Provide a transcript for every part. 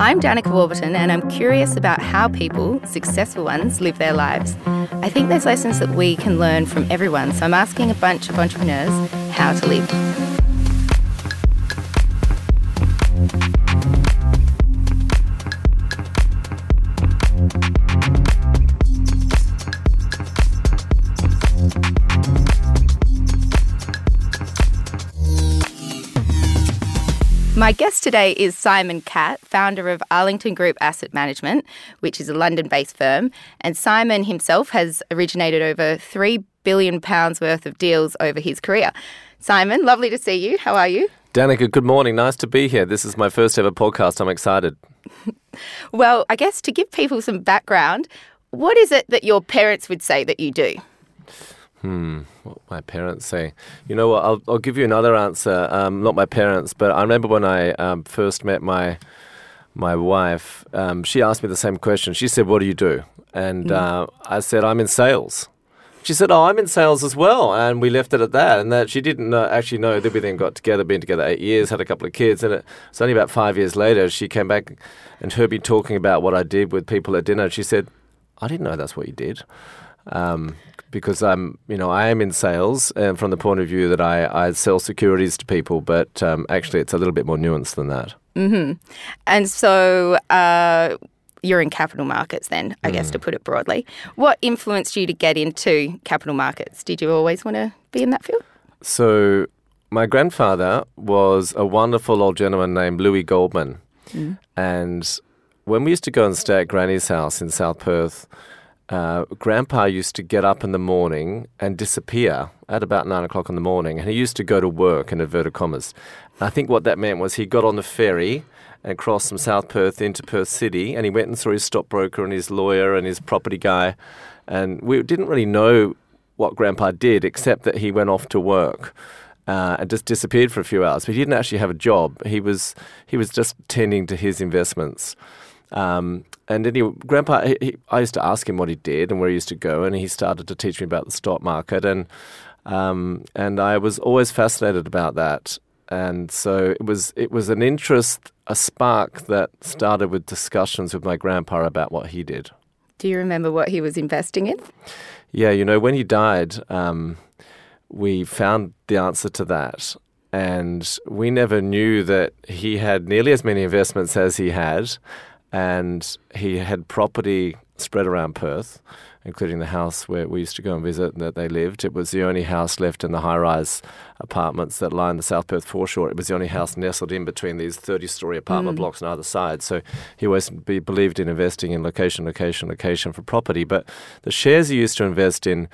I'm Dannika Warburton, and I'm curious about how people, successful ones, live their lives. I think there's lessons that we can learn from everyone, so I'm asking a bunch of entrepreneurs how to live. My guest today is Simon Catt, founder of Arlington Group Asset Management, which is a London based firm. And Simon himself has originated over £3 billion worth of deals over his career. Simon, lovely to see you. How are you? Dannika, good morning. Nice to be here. This is my first ever podcast. I'm excited. well, I guess to give people some background, what is it that your parents would say that you do? Hmm, what my parents say. You know what? I'll, I'll give you another answer. Um, not my parents, but I remember when I um, first met my my wife. Um, she asked me the same question. She said, "What do you do?" And mm. uh, I said, "I'm in sales." She said, "Oh, I'm in sales as well," and we left it at that. And that she didn't know, actually know that we then got together, been together eight years, had a couple of kids, and it, was only about five years later she came back and heard me talking about what I did with people at dinner. She said, "I didn't know that's what you did." Um, because I'm, you know, I am in sales and uh, from the point of view that I, I sell securities to people, but um, actually it's a little bit more nuanced than that. Mm-hmm. And so uh, you're in capital markets then, I mm. guess, to put it broadly. What influenced you to get into capital markets? Did you always want to be in that field? So my grandfather was a wonderful old gentleman named Louis Goldman. Mm. And when we used to go and stay at Granny's house in South Perth, uh, Grandpa used to get up in the morning and disappear at about nine o'clock in the morning, and he used to go to work in inverted commas. I think what that meant was he got on the ferry and crossed from South Perth into Perth City, and he went and saw his stockbroker and his lawyer and his property guy, and we didn't really know what Grandpa did except that he went off to work. Uh, and just disappeared for a few hours, but he didn't actually have a job. He was he was just tending to his investments. Um, and anyway, Grandpa, he, he, I used to ask him what he did and where he used to go, and he started to teach me about the stock market, and um, and I was always fascinated about that. And so it was it was an interest, a spark that started with discussions with my grandpa about what he did. Do you remember what he was investing in? Yeah, you know, when he died, um, we found the answer to that. And we never knew that he had nearly as many investments as he had and he had property spread around Perth, including the house where we used to go and visit and that they lived. It was the only house left in the high rise apartments that line the South Perth foreshore. It was the only house nestled in between these 30 story apartment mm. blocks on either side. So he always be, believed in investing in location, location, location for property. But the shares he used to invest in,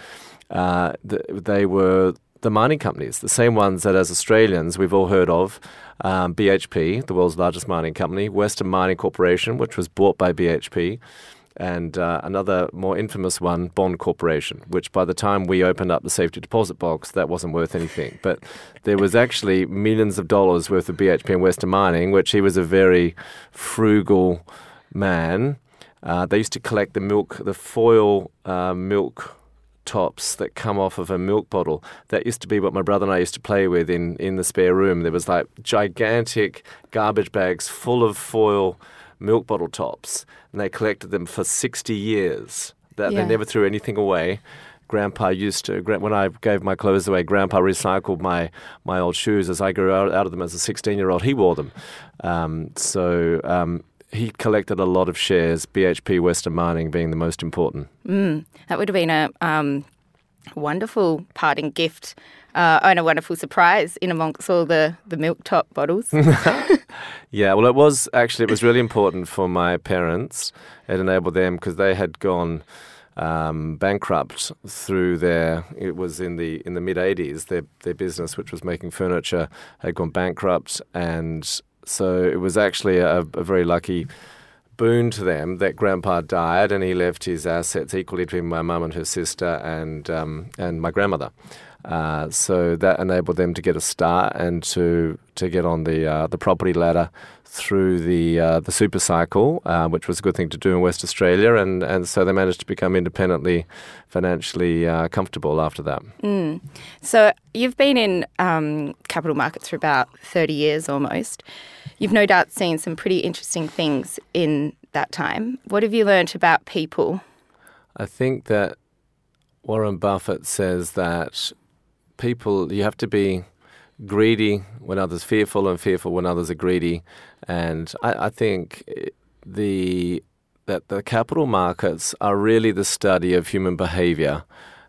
uh, the, they were the mining companies, the same ones that as Australians we've all heard of. Um, BHP, the world's largest mining company, Western Mining Corporation, which was bought by BHP, and uh, another more infamous one, Bond Corporation, which by the time we opened up the safety deposit box, that wasn't worth anything. But there was actually millions of dollars worth of BHP and Western Mining, which he was a very frugal man. Uh, they used to collect the milk, the foil uh, milk tops that come off of a milk bottle. That used to be what my brother and I used to play with in, in the spare room. There was like gigantic garbage bags full of foil milk bottle tops, and they collected them for 60 years. That yeah. They never threw anything away. Grandpa used to, when I gave my clothes away, Grandpa recycled my, my old shoes as I grew out, out of them as a 16 year old. He wore them. Um, so um, he collected a lot of shares, BHP Western Mining being the most important. Mm, that would have been a um, wonderful parting gift uh, and a wonderful surprise in amongst all the, the milk top bottles. yeah, well, it was actually, it was really important for my parents. It enabled them because they had gone. Um, bankrupt through their it was in the in the mid 80s their their business which was making furniture had gone bankrupt and so it was actually a, a very lucky boon to them that Grandpa died and he left his assets equally between my mum and her sister and um, and my grandmother. Uh, so that enabled them to get a start and to to get on the uh, the property ladder through the uh, the super cycle, uh, which was a good thing to do in West Australia, and, and so they managed to become independently financially uh, comfortable after that. Mm. So you've been in um, capital markets for about thirty years almost. You've no doubt seen some pretty interesting things in that time. What have you learnt about people? I think that Warren Buffett says that people you have to be greedy when others fearful and fearful when others are greedy. And I, I think the that the capital markets are really the study of human behavior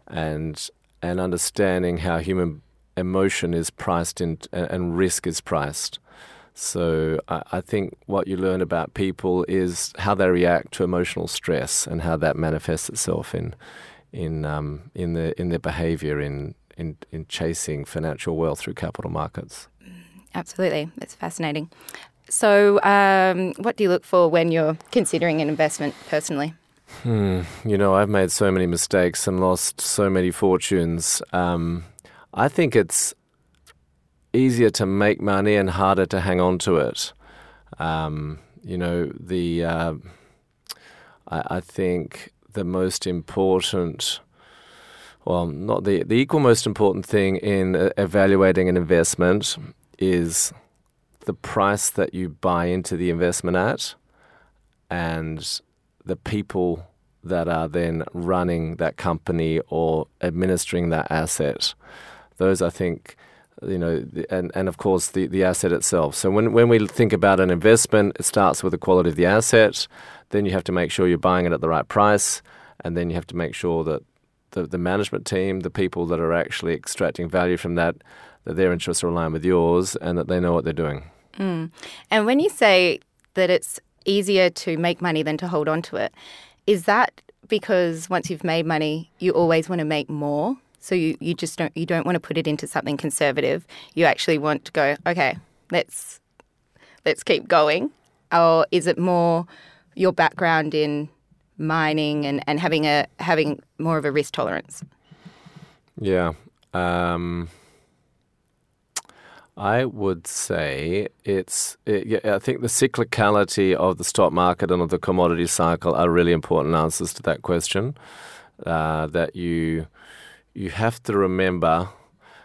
and and understanding how human emotion is priced in and risk is priced. So I, I think what you learn about people is how they react to emotional stress and how that manifests itself in in um, in the in their behavior in in, in chasing financial wealth through capital markets. Absolutely. That's fascinating. So, um, what do you look for when you're considering an investment personally? Hmm. You know, I've made so many mistakes and lost so many fortunes. Um, I think it's easier to make money and harder to hang on to it. Um, you know, the uh, I, I, think the most important well, not the the equal most important thing in uh, evaluating an investment is the price that you buy into the investment at, and the people that are then running that company or administering that asset. Those, I think, you know, and, and of course the, the asset itself. So when, when we think about an investment, it starts with the quality of the asset. Then you have to make sure you're buying it at the right price, and then you have to make sure that the, the management team, the people that are actually extracting value from that, that their interests are aligned with yours and that they know what they're doing. Mm. And when you say that it's easier to make money than to hold on to it, is that because once you've made money, you always want to make more? So you, you just don't you don't want to put it into something conservative. You actually want to go, okay, let's let's keep going. Or is it more your background in mining and, and having a having more of a risk tolerance? Yeah. Um, I would say it's. It, yeah, I think the cyclicality of the stock market and of the commodity cycle are really important answers to that question. Uh, that you you have to remember.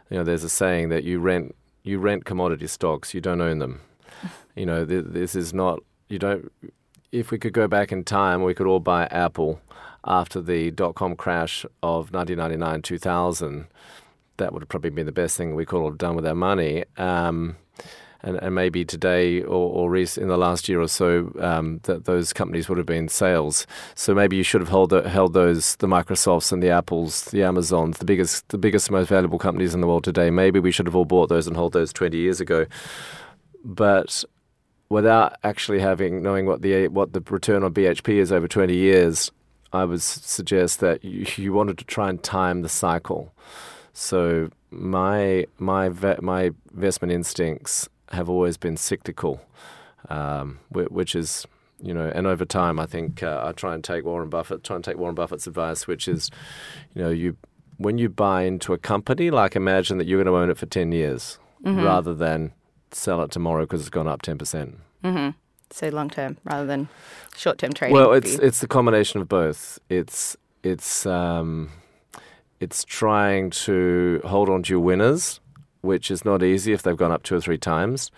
You know, there's a saying that you rent you rent commodity stocks, you don't own them. You know, th- this is not you don't if we could go back in time, we could all buy Apple after the dot com crash of 1999 2000. That would have probably been the best thing we could have done with our money. Um, and, and, maybe today or, or in the last year or so, um, that those companies would have been sales. So maybe you should have held, held those the Microsofts and the Apples, the Amazons, the biggest, the biggest, most valuable companies in the world today. Maybe we should have all bought those and hold those 20 years ago. But without actually having knowing what the what the return on BHP is over 20 years, I would suggest that you, you wanted to try and time the cycle. So my my my investment instincts have always been cyclical, um, which is you know, and over time, I think uh, I try and take Warren Buffett, try and take Warren Buffett's advice, which is, you know, you when you buy into a company, like imagine that you're going to own it for ten years, mm-hmm. rather than sell it tomorrow because it's gone up 10%. percent mm-hmm. So long term rather than short term trading. Well, it's it's the combination of both. It's it's um, it's trying to hold on to your winners, which is not easy if they've gone up two or three times,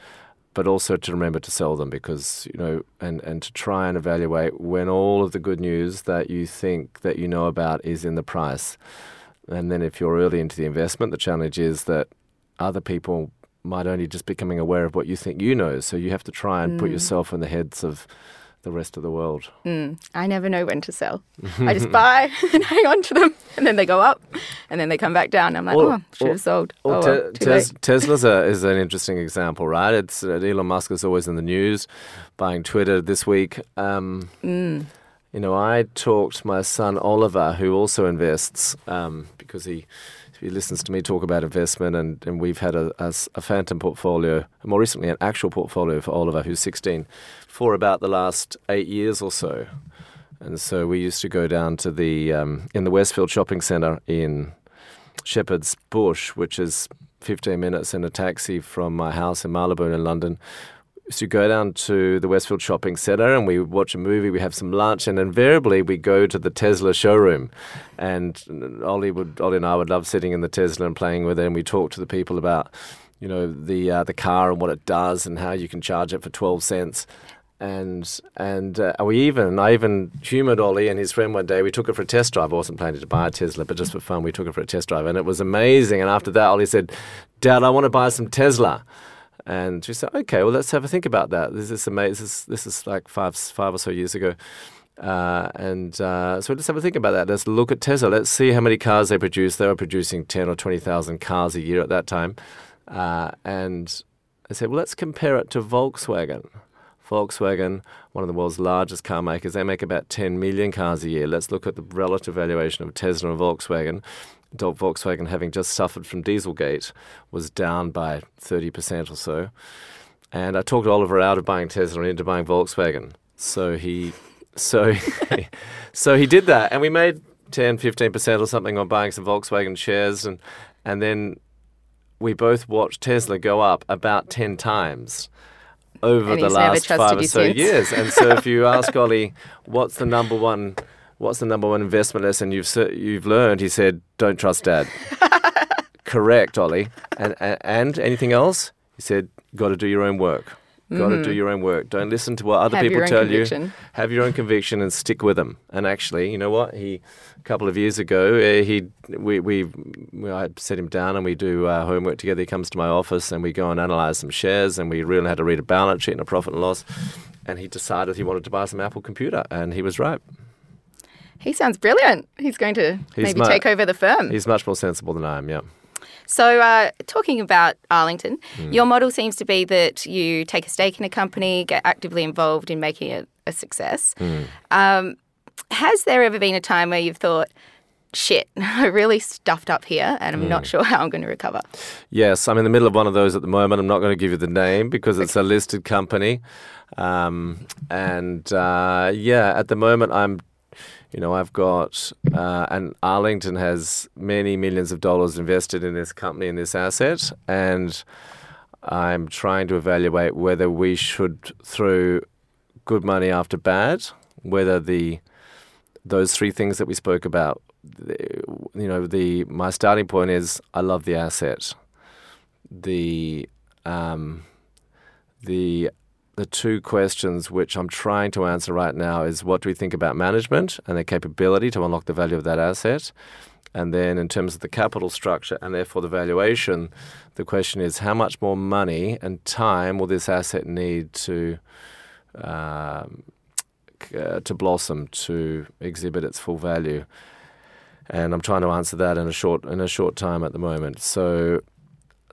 but also to remember to sell them because you know, and and to try and evaluate when all of the good news that you think that you know about is in the price, and then if you're early into the investment, the challenge is that other people might only just becoming aware of what you think you know. So you have to try and mm. put yourself in the heads of the rest of the world. Mm. I never know when to sell. I just buy and hang on to them, and then they go up, and then they come back down. I'm like, or, oh, should have sold. oh, well, te- tes- Tesla's a, is an interesting example, right? It's uh, Elon Musk is always in the news, buying Twitter this week. Um, mm. You know, I talked my son Oliver, who also invests, um, because he he listens to me talk about investment, and, and we've had a, a, a phantom portfolio, more recently an actual portfolio for Oliver, who's 16, for about the last eight years or so. And so we used to go down to the um, in the Westfield Shopping Centre in Shepherd's Bush, which is 15 minutes in a taxi from my house in Marylebone in London. So you go down to the Westfield Shopping Centre and we watch a movie, we have some lunch, and invariably we go to the Tesla showroom. And Ollie would, Ollie and I would love sitting in the Tesla and playing with it, and we talk to the people about, you know, the uh, the car and what it does and how you can charge it for twelve cents. And and uh, we even I even humoured Ollie and his friend one day. We took it for a test drive. I wasn't planning to buy a Tesla, but just for fun, we took it for a test drive, and it was amazing. And after that, Ollie said, "Dad, I want to buy some Tesla." And she said, "Okay, well, let's have a think about that. This is amazing. This is, this is like five five or so years ago." Uh, and uh, so let's have a think about that. Let's look at Tesla. Let's see how many cars they produce. They were producing ten or twenty thousand cars a year at that time. Uh, and I said, well, let's compare it to Volkswagen. Volkswagen, one of the world's largest car makers, they make about 10 million cars a year. Let's look at the relative valuation of Tesla and Volkswagen. Volkswagen, having just suffered from Dieselgate, was down by 30% or so. And I talked Oliver out of buying Tesla and into buying Volkswagen. So he, so, so he did that, and we made 10, 15% or something on buying some Volkswagen shares, and and then we both watched Tesla go up about 10 times over And the last five or so years. And so if you ask Ollie, what's the number one what's the number one investment lesson you've you've learned? He said, don't trust dad. Correct, Ollie. And, and and anything else? He said, got to do your own work. Got to do your own work. Don't listen to what other Mm. Have people tell conviction. you. Have your own conviction and stick with them. And actually, you know what? He a couple of years ago, uh, he we we I set him down and we do uh, homework together. He comes to my office and we go and analyze some shares and we really had to read a balance sheet and a profit and loss. And he decided he wanted to buy some Apple computer, and he was right. He sounds brilliant. He's going to He's maybe my- take over the firm. He's much more sensible than I am. Yeah. So, uh, talking about Arlington, Hmm. your model seems to be that you take a stake in a company, get actively involved in making it a success. Hmm. Um, has there ever been a time where you've thought, shit, I really stuffed up here and I'm Hmm. not sure how I'm going to recover? Yes, I'm in the middle of one of those at the moment. I'm not going to give you the name because it's a listed company. Um, and uh, yeah, at the moment, I'm, you know, I've got, uh, and Arlington has many millions of dollars invested in this company, in this asset. And I'm trying to evaluate whether we should throw good money after bad, whether the those three things that we spoke about, you know, the my starting point is I love the asset. The um, the the two questions which I'm trying to answer right now is what do we think about management and their capability to unlock the value of that asset? And then in terms of the capital structure and therefore the valuation, the question is how much more money and time will this asset need to um, uh, to blossom to exhibit its full value? And I'm trying to answer that in a short in a short time at the moment. So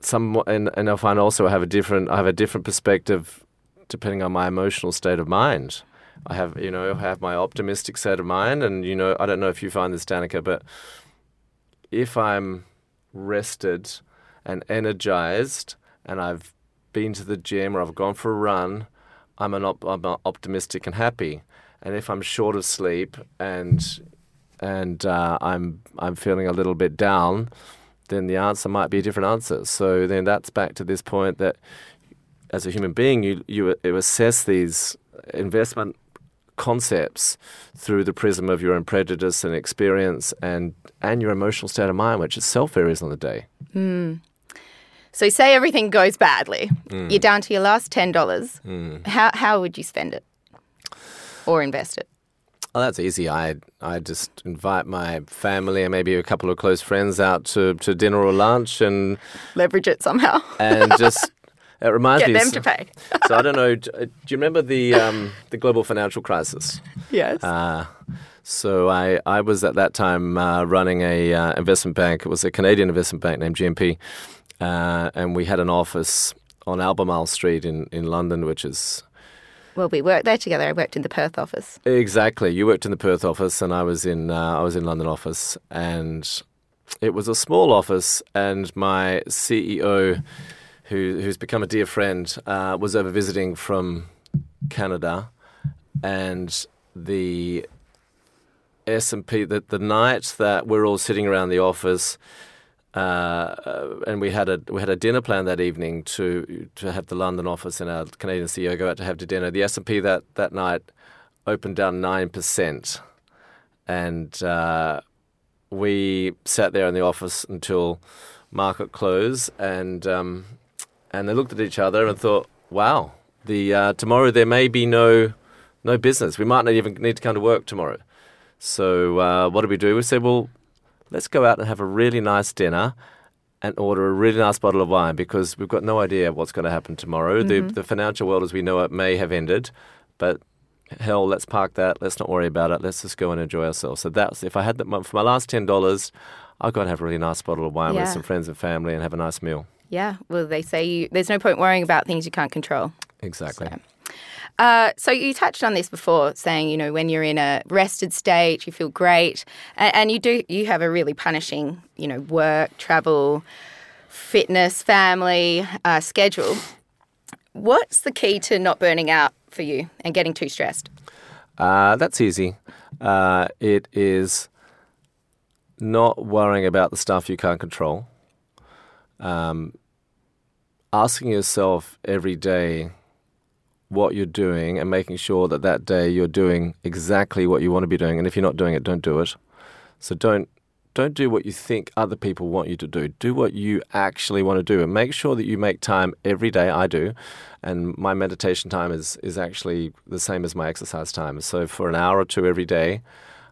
some and, and I find also I have a different I have a different perspective depending on my emotional state of mind. I have you know I have my optimistic state of mind, and you know I don't know if you find this, Dannika, but if I'm rested and energized, and I've been to the gym or I've gone for a run, I'm an op- I'm optimistic and happy. And if I'm short of sleep and and uh, I'm I'm feeling a little bit down, then the answer might be a different answer. So then that's back to this point that as a human being, you you, you assess these investment concepts through the prism of your own prejudice and experience and and your emotional state of mind, which itself varies on the day. So, say everything goes badly, Mm. you're down to your last $10. How, how would you spend it or invest it? Oh, that's easy. I I just invite my family and maybe a couple of close friends out to, to dinner or lunch and Leverage it somehow. and just it reminds Get me. them to pay. so I don't know. uh, Do you remember the um, the global financial crisis? yes. Uh, so I, I was at that time uh, running a uh, investment bank. It was a Canadian investment bank named GMP, uh, and we had an office on Albemarle Street in, in London, which is well, we worked there together. I worked in the Perth office. exactly. You worked in the Perth office, and I was in uh, I was in London office, and it was a small office. And my CEO, who who's become a dear friend, uh, was over visiting from Canada, and the S and P. The, the night that we're all sitting around the office, uh, and we had a we had a dinner plan that evening to to have the London office and our Canadian CEO go out to have to dinner. The S and P that that night opened down nine percent, and uh, we sat there in the office until market close, and um, and they looked at each other and thought, "Wow, the uh, tomorrow there may be no no business. We might not even need to come to work tomorrow." So uh, what did we do? We said, "Well, let's go out and have a really nice dinner." And order a really nice bottle of wine because we've got no idea what's going to happen tomorrow. Mm-hmm. The, the financial world as we know it may have ended, but hell, let's park that. Let's not worry about it. Let's just go and enjoy ourselves. So that's if I had that for my last ten dollars, I'd go and have a really nice bottle of wine with some friends and family and have a nice meal. Yeah. Well, they say you, there's no point worrying about things you can't control. Exactly. So- Uh, so you touched on this before, saying you know when you're in a rested state, you feel great, and, and you do. You have a really punishing, you know, work, travel, fitness, family uh, schedule. What's the key to not burning out for you and getting too stressed? Uh, that's easy. Uh, it is not worrying about the stuff you can't control. Um, asking yourself every day what you're doing and making sure that that day you're doing exactly what you want to be doing. And if you're not doing it, don't do it. So don't don't do what you think other people want you to do. Do what you actually want to do, and make sure that you make time every day. I do, and my meditation time is is actually the same as my exercise time. So for an hour or two every day,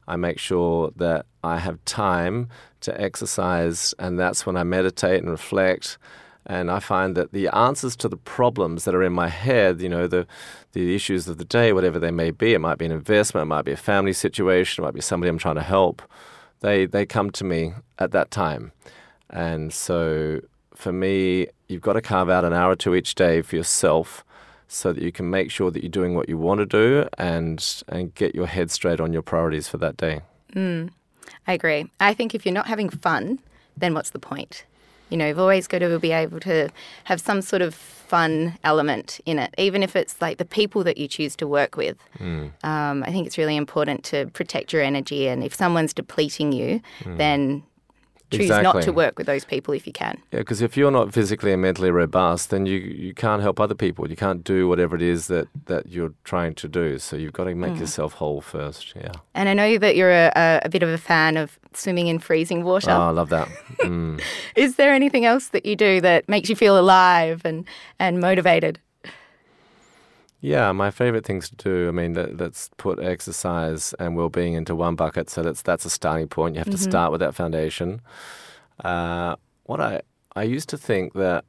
I make sure that I have time to exercise, and that's when I meditate and reflect. And I find that the answers to the problems that are in my head, you know, the the issues of the day, whatever they may be, it might be an investment, it might be a family situation, it might be somebody I'm trying to help. They they come to me at that time, and so for me, you've got to carve out an hour or two each day for yourself, so that you can make sure that you're doing what you want to do and and get your head straight on your priorities for that day. Mm. I agree. I think if you're not having fun, then what's the point? You know, you've always got to be able to have some sort of fun element in it, even if it's like the people that you choose to work with. Um, I think it's really important to protect your energy, and if someone's depleting you, then choose not to work with those people if you can. Yeah, because if you're not physically and mentally robust, then you you can't help other people. You can't do whatever it is that, that you're trying to do. So you've got to make yourself whole first. Yeah. And I know that you're a, a, a bit of a fan of swimming in freezing water. Oh, I love that. Mm. Is there anything else that you do that makes you feel alive and, and motivated? Yeah, my favorite things to do. I mean, let, let's put exercise and well-being into one bucket. So that's that's a starting point. You have to start with that foundation. Uh, what I I used to think that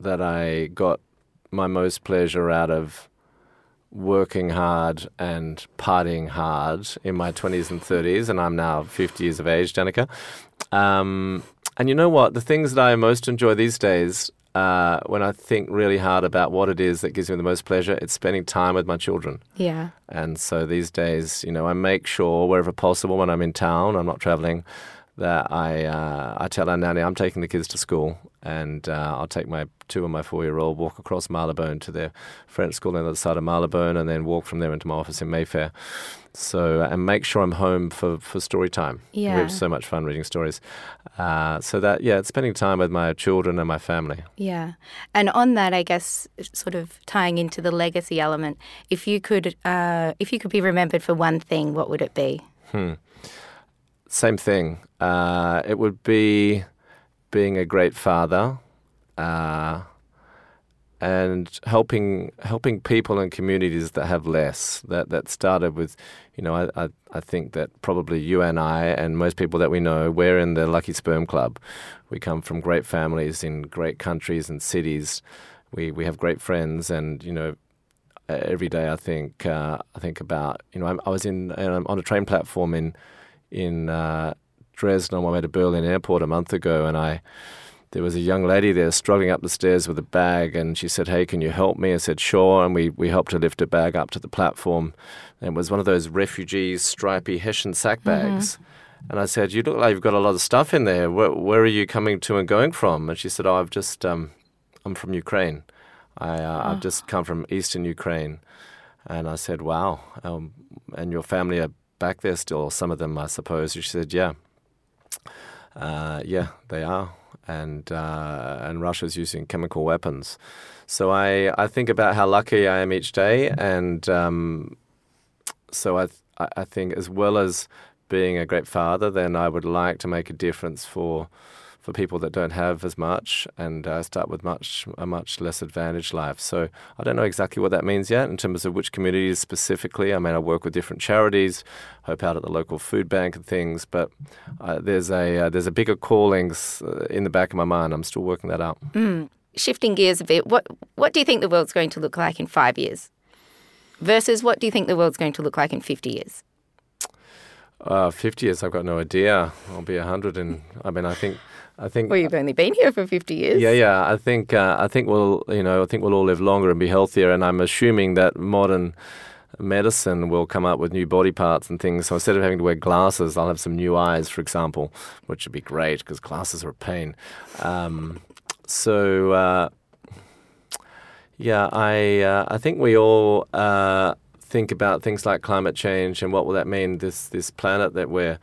that I got my most pleasure out of working hard and partying hard in my 20s and 30s, and I'm now 50 years of age, Dannika. Um, and you know what? The things that I most enjoy these days, uh, when I think really hard about what it is that gives me the most pleasure, it's spending time with my children. Yeah. And so these days, you know, I make sure wherever possible when I'm in town, I'm not traveling, that I uh, I tell our nanny I'm taking the kids to school, and uh, I'll take my two and my four year old walk across Marylebone to their French school on the other side of Marylebone, and then walk from there into my office in Mayfair. So and make sure I'm home for for story time. Yeah, we have so much fun reading stories. Uh, so that yeah, it's spending time with my children and my family. Yeah. And on that, I guess, sort of tying into the legacy element, if you could, uh, if you could be remembered for one thing, what would it be? Same thing. Uh, it would be being a great father, uh, and helping helping people and communities that have less. That that started with, you know, I, I I think that probably you and I and most people that we know, we're in the Lucky Sperm Club. We come from great families in great countries and cities. We we have great friends, and you know, every day I think uh, I think about you know I, I was in um, on a train platform in in uh, Dresden on my way to Berlin airport a month ago, and I there was a young lady there struggling up the stairs with a bag, and she said, "Hey, can you help me?" I said, "Sure," and we we helped her lift her bag up to the platform. And it was one of those refugee stripy Hessian sack bags. And I said, "You look like you've got a lot of stuff in there. Where, where are you coming to and going from?" And she said, "Oh, I've just um, I'm from Ukraine. I uh, I've just come from eastern Ukraine." And I said, "Wow, um, and your family are back there still? Some of them, I suppose." She said, "Yeah." Uh, yeah, they are, and uh, and Russia's using chemical weapons. So I I think about how lucky I am each day, and um, so I I think as well as being a great father, then I would like to make a difference for for people that don't have as much and uh, start with much a much less advantaged life. So I don't know exactly what that means yet in terms of which communities specifically. I mean, I work with different charities, help out at the local food bank and things, but uh, there's a uh, there's a bigger calling uh, in the back of my mind. I'm still working that out. Mm. Shifting gears a bit, what what do you think the world's going to look like in five years? Versus what do you think the world's going to look like in 50 years? Uh, 50 years, I've got no idea. I'll be 100 and I mean, I think I think. Well, you've only been here for fifty years. Yeah, yeah. I think uh, I think we'll you know I think we'll all live longer and be healthier. And I'm assuming that modern medicine will come up with new body parts and things. So instead of having to wear glasses, I'll have some new eyes, for example, which would be great because glasses are a pain. Um, so. Uh, yeah, I uh, I think we all uh, think about things like climate change and what will that mean this this planet that we're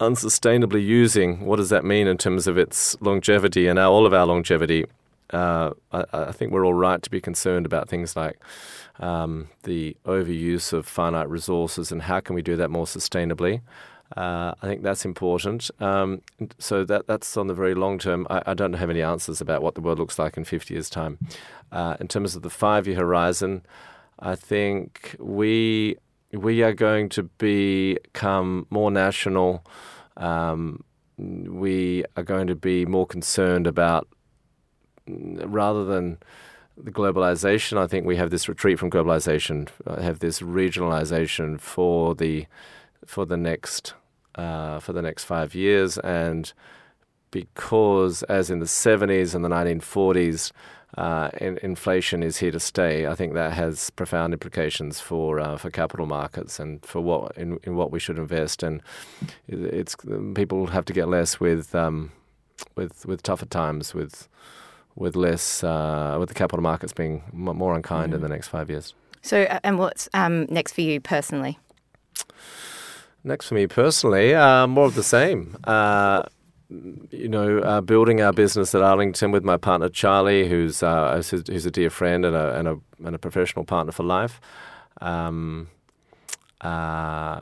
unsustainably using, what does that mean in terms of its longevity and our, all of our longevity? Uh, I, I, think we're all right to be concerned about things like um, the overuse of finite resources and how can we do that more sustainably. Uh, I think that's important. Um, so that that's on the very long term. I, I, don't have any answers about what the world looks like in 50 years' time. Uh, in terms of the five-year horizon, I think we we are going to become more national. Um, we are going to be more concerned about rather than the globalization. I think we have this retreat from globalization, uh, have this regionalization for the for the next uh, for the next five years, and because as in the 70s and the 1940s uh, in, inflation is here to stay. I think that has profound implications for uh, for capital markets and for what in, in what we should invest. And it's people have to get less with um, with with tougher times with with less uh, with the capital markets being more unkind mm. in the next five years. So, uh, and what's um, next for you personally? Next for me personally, uh, more of the same. Uh, you know, uh, building our business at Arlington with my partner Charlie, who's uh, who's a dear friend and a and a, and a professional partner for life. Um, uh,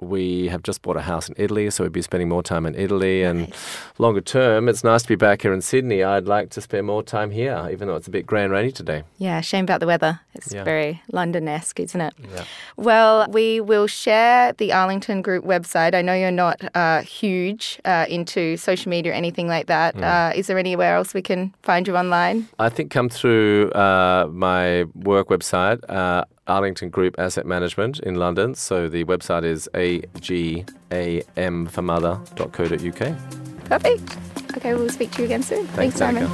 we have just bought a house in Italy, so we'd be spending more time in Italy. And longer term, it's nice to be back here in Sydney. I'd like to spend more time here, even though it's a bit grey and rainy today. Yeah, shame about the weather. It's yeah. very London esque, isn't it? Yeah. Well, we will share the Arlington Group website. I know you're not uh, huge uh, into social media or anything like that. Mm. Uh, is there anywhere else we can find you online? I think come through uh, my work website uh, Arlington Group Asset Management in London. So the website is agamformother.co.uk. Perfect. Okay, we'll speak to you again soon. Thanks, Thanks Simon.